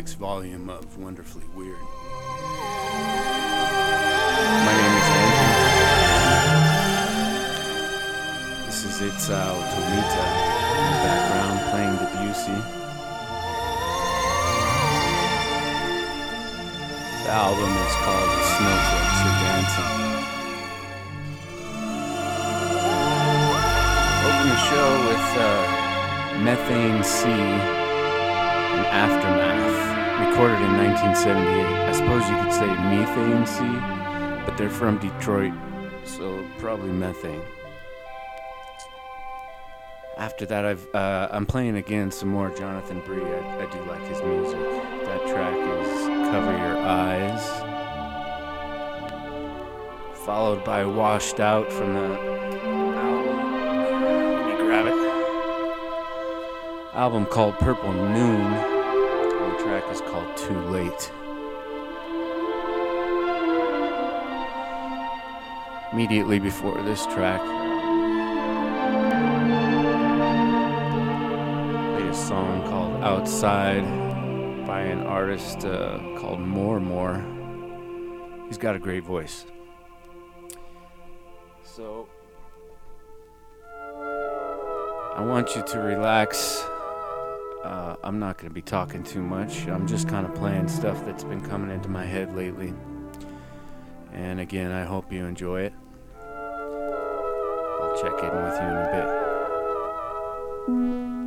next volume of Wonderfully Weird. Recorded in 1978. I suppose you could say Methane Sea, but they're from Detroit, so probably methane. After that, I've uh, I'm playing again some more Jonathan Bree. I, I do like his music. That track is "Cover Your Eyes," followed by "Washed Out" from the album. Let me grab it. Album called "Purple Noon." "Too Late." Immediately before this track, played a song called Outside by an artist uh, called MorMor. He's got a great voice. So, I want you to relax. Uh, I'm not going to be talking too much. I'm just kind of playing stuff that's been coming into my head lately. And again, I hope you enjoy it. I'll check in with you in a bit.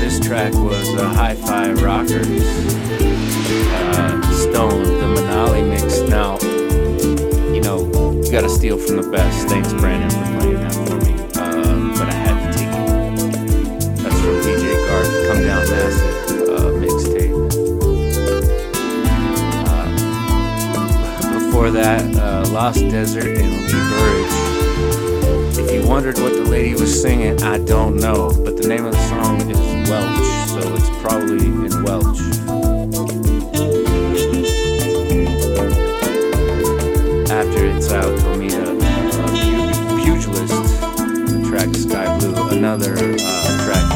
this track was a hi fi rocker. Uh, Stone, the Manali mix. Now, you know, you gotta steal from the best. Thanks, Brandon, for playing that for me. Uh, but I had to take it. That's from DJ Garth. Come down, massive uh, mixtape. Uh, before that, uh, Lost Desert and Lee you wondered what the lady was singing, I don't know. But the name of the song is Welch, so it's probably in Welsh. After Isao, Tomita, a uh, pugilist, the track Sky Blue, another uh, track